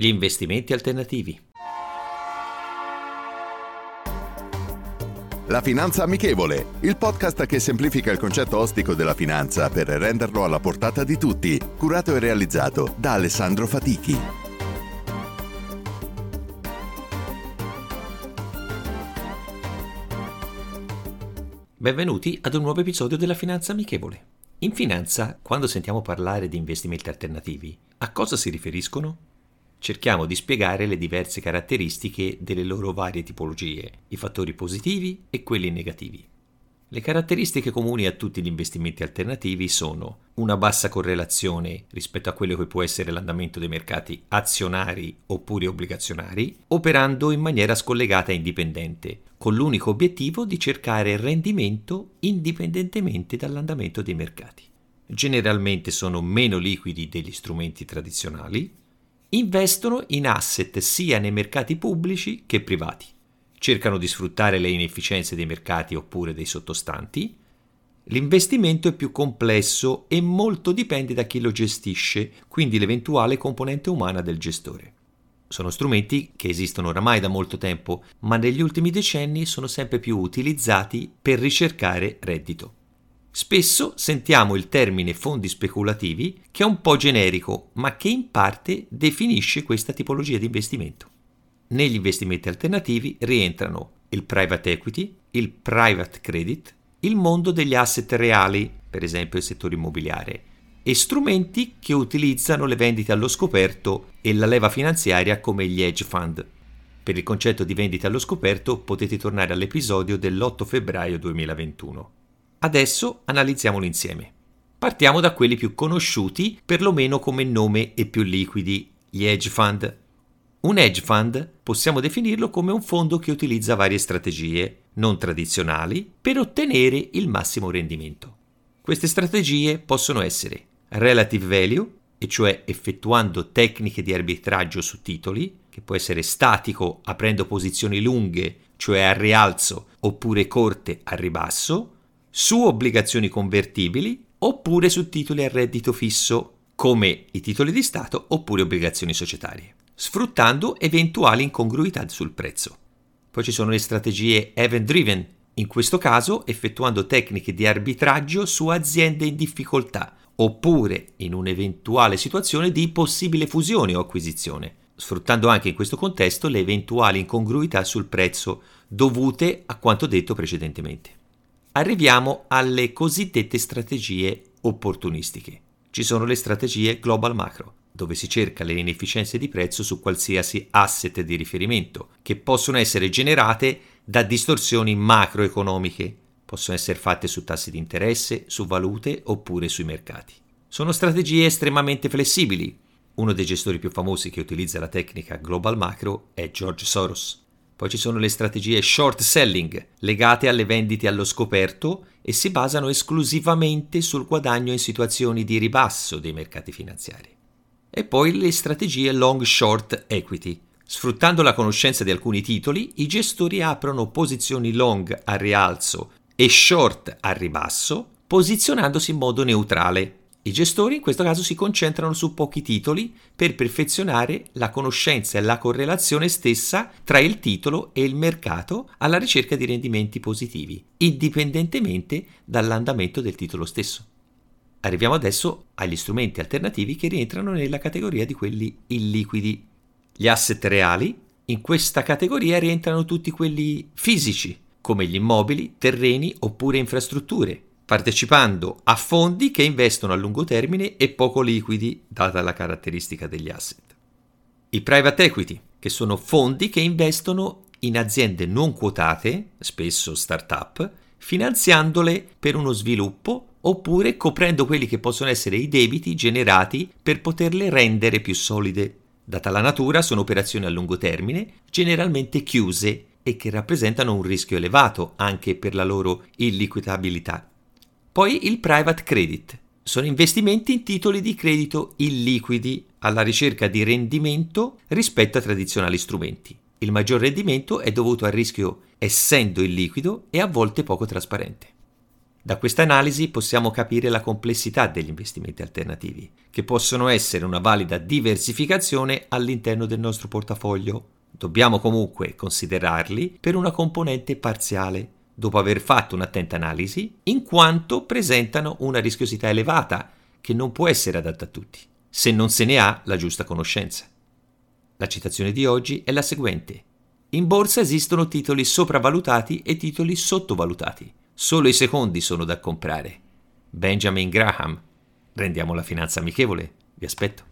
Gli investimenti alternativi. La Finanza Amichevole, il podcast che semplifica il concetto ostico della finanza per renderlo alla portata di tutti, curato e realizzato da Alessandro Fatichi. Benvenuti ad un nuovo episodio della Finanza Amichevole. In finanza, quando sentiamo parlare di investimenti alternativi, a cosa si riferiscono? Cerchiamo di spiegare le diverse caratteristiche delle loro varie tipologie, i fattori positivi e quelli negativi. Le caratteristiche comuni a tutti gli investimenti alternativi sono una bassa correlazione rispetto a quello che può essere l'andamento dei mercati azionari oppure obbligazionari, operando in maniera scollegata e indipendente, con l'unico obiettivo di cercare rendimento indipendentemente dall'andamento dei mercati. Generalmente sono meno liquidi degli strumenti tradizionali, investono in asset sia nei mercati pubblici che privati cercano di sfruttare le inefficienze dei mercati oppure dei sottostanti. L'investimento è più complesso e molto dipende da chi lo gestisce, quindi l'eventuale componente umana del gestore. Sono strumenti che esistono oramai da molto tempo, ma negli ultimi decenni sono sempre più utilizzati per ricercare reddito. Spesso sentiamo il termine fondi speculativi, che è un po' generico, ma che in parte definisce questa tipologia di investimento. Negli investimenti alternativi rientrano il private equity, il private credit, il mondo degli asset reali, per esempio il settore immobiliare, e strumenti che utilizzano le vendite allo scoperto e la leva finanziaria come gli hedge fund. Per il concetto di vendite allo scoperto potete tornare all'episodio dell'8 febbraio 2021. Adesso analizziamolo insieme. Partiamo da quelli più conosciuti, perlomeno come nome e più liquidi, gli hedge fund. Un hedge fund possiamo definirlo come un fondo che utilizza varie strategie non tradizionali per ottenere il massimo rendimento. Queste strategie possono essere relative value, e cioè effettuando tecniche di arbitraggio su titoli, che può essere statico aprendo posizioni lunghe, cioè al rialzo, oppure corte al ribasso, su obbligazioni convertibili, oppure su titoli a reddito fisso, come i titoli di Stato oppure obbligazioni societarie sfruttando eventuali incongruità sul prezzo. Poi ci sono le strategie event driven, in questo caso effettuando tecniche di arbitraggio su aziende in difficoltà, oppure in un'eventuale situazione di possibile fusione o acquisizione, sfruttando anche in questo contesto le eventuali incongruità sul prezzo dovute a quanto detto precedentemente. Arriviamo alle cosiddette strategie opportunistiche. Ci sono le strategie global macro, dove si cerca le inefficienze di prezzo su qualsiasi asset di riferimento, che possono essere generate da distorsioni macroeconomiche, possono essere fatte su tassi di interesse, su valute oppure sui mercati. Sono strategie estremamente flessibili. Uno dei gestori più famosi che utilizza la tecnica global macro è George Soros. Poi ci sono le strategie short selling, legate alle vendite allo scoperto e si basano esclusivamente sul guadagno in situazioni di ribasso dei mercati finanziari e poi le strategie long short equity. Sfruttando la conoscenza di alcuni titoli, i gestori aprono posizioni long a rialzo e short a ribasso, posizionandosi in modo neutrale. I gestori in questo caso si concentrano su pochi titoli per perfezionare la conoscenza e la correlazione stessa tra il titolo e il mercato alla ricerca di rendimenti positivi, indipendentemente dall'andamento del titolo stesso. Arriviamo adesso agli strumenti alternativi che rientrano nella categoria di quelli illiquidi. Gli asset reali, in questa categoria rientrano tutti quelli fisici, come gli immobili, terreni oppure infrastrutture, partecipando a fondi che investono a lungo termine e poco liquidi, data la caratteristica degli asset. I private equity, che sono fondi che investono in aziende non quotate, spesso start-up, finanziandole per uno sviluppo oppure coprendo quelli che possono essere i debiti generati per poterle rendere più solide. Data la natura, sono operazioni a lungo termine, generalmente chiuse e che rappresentano un rischio elevato anche per la loro illiquidabilità. Poi il private credit. Sono investimenti in titoli di credito illiquidi alla ricerca di rendimento rispetto a tradizionali strumenti. Il maggior rendimento è dovuto al rischio essendo illiquido e a volte poco trasparente. Da questa analisi possiamo capire la complessità degli investimenti alternativi, che possono essere una valida diversificazione all'interno del nostro portafoglio. Dobbiamo comunque considerarli per una componente parziale, dopo aver fatto un'attenta analisi, in quanto presentano una rischiosità elevata che non può essere adatta a tutti, se non se ne ha la giusta conoscenza. La citazione di oggi è la seguente. In borsa esistono titoli sopravvalutati e titoli sottovalutati. Solo i secondi sono da comprare. Benjamin Graham. Rendiamo la finanza amichevole. Vi aspetto.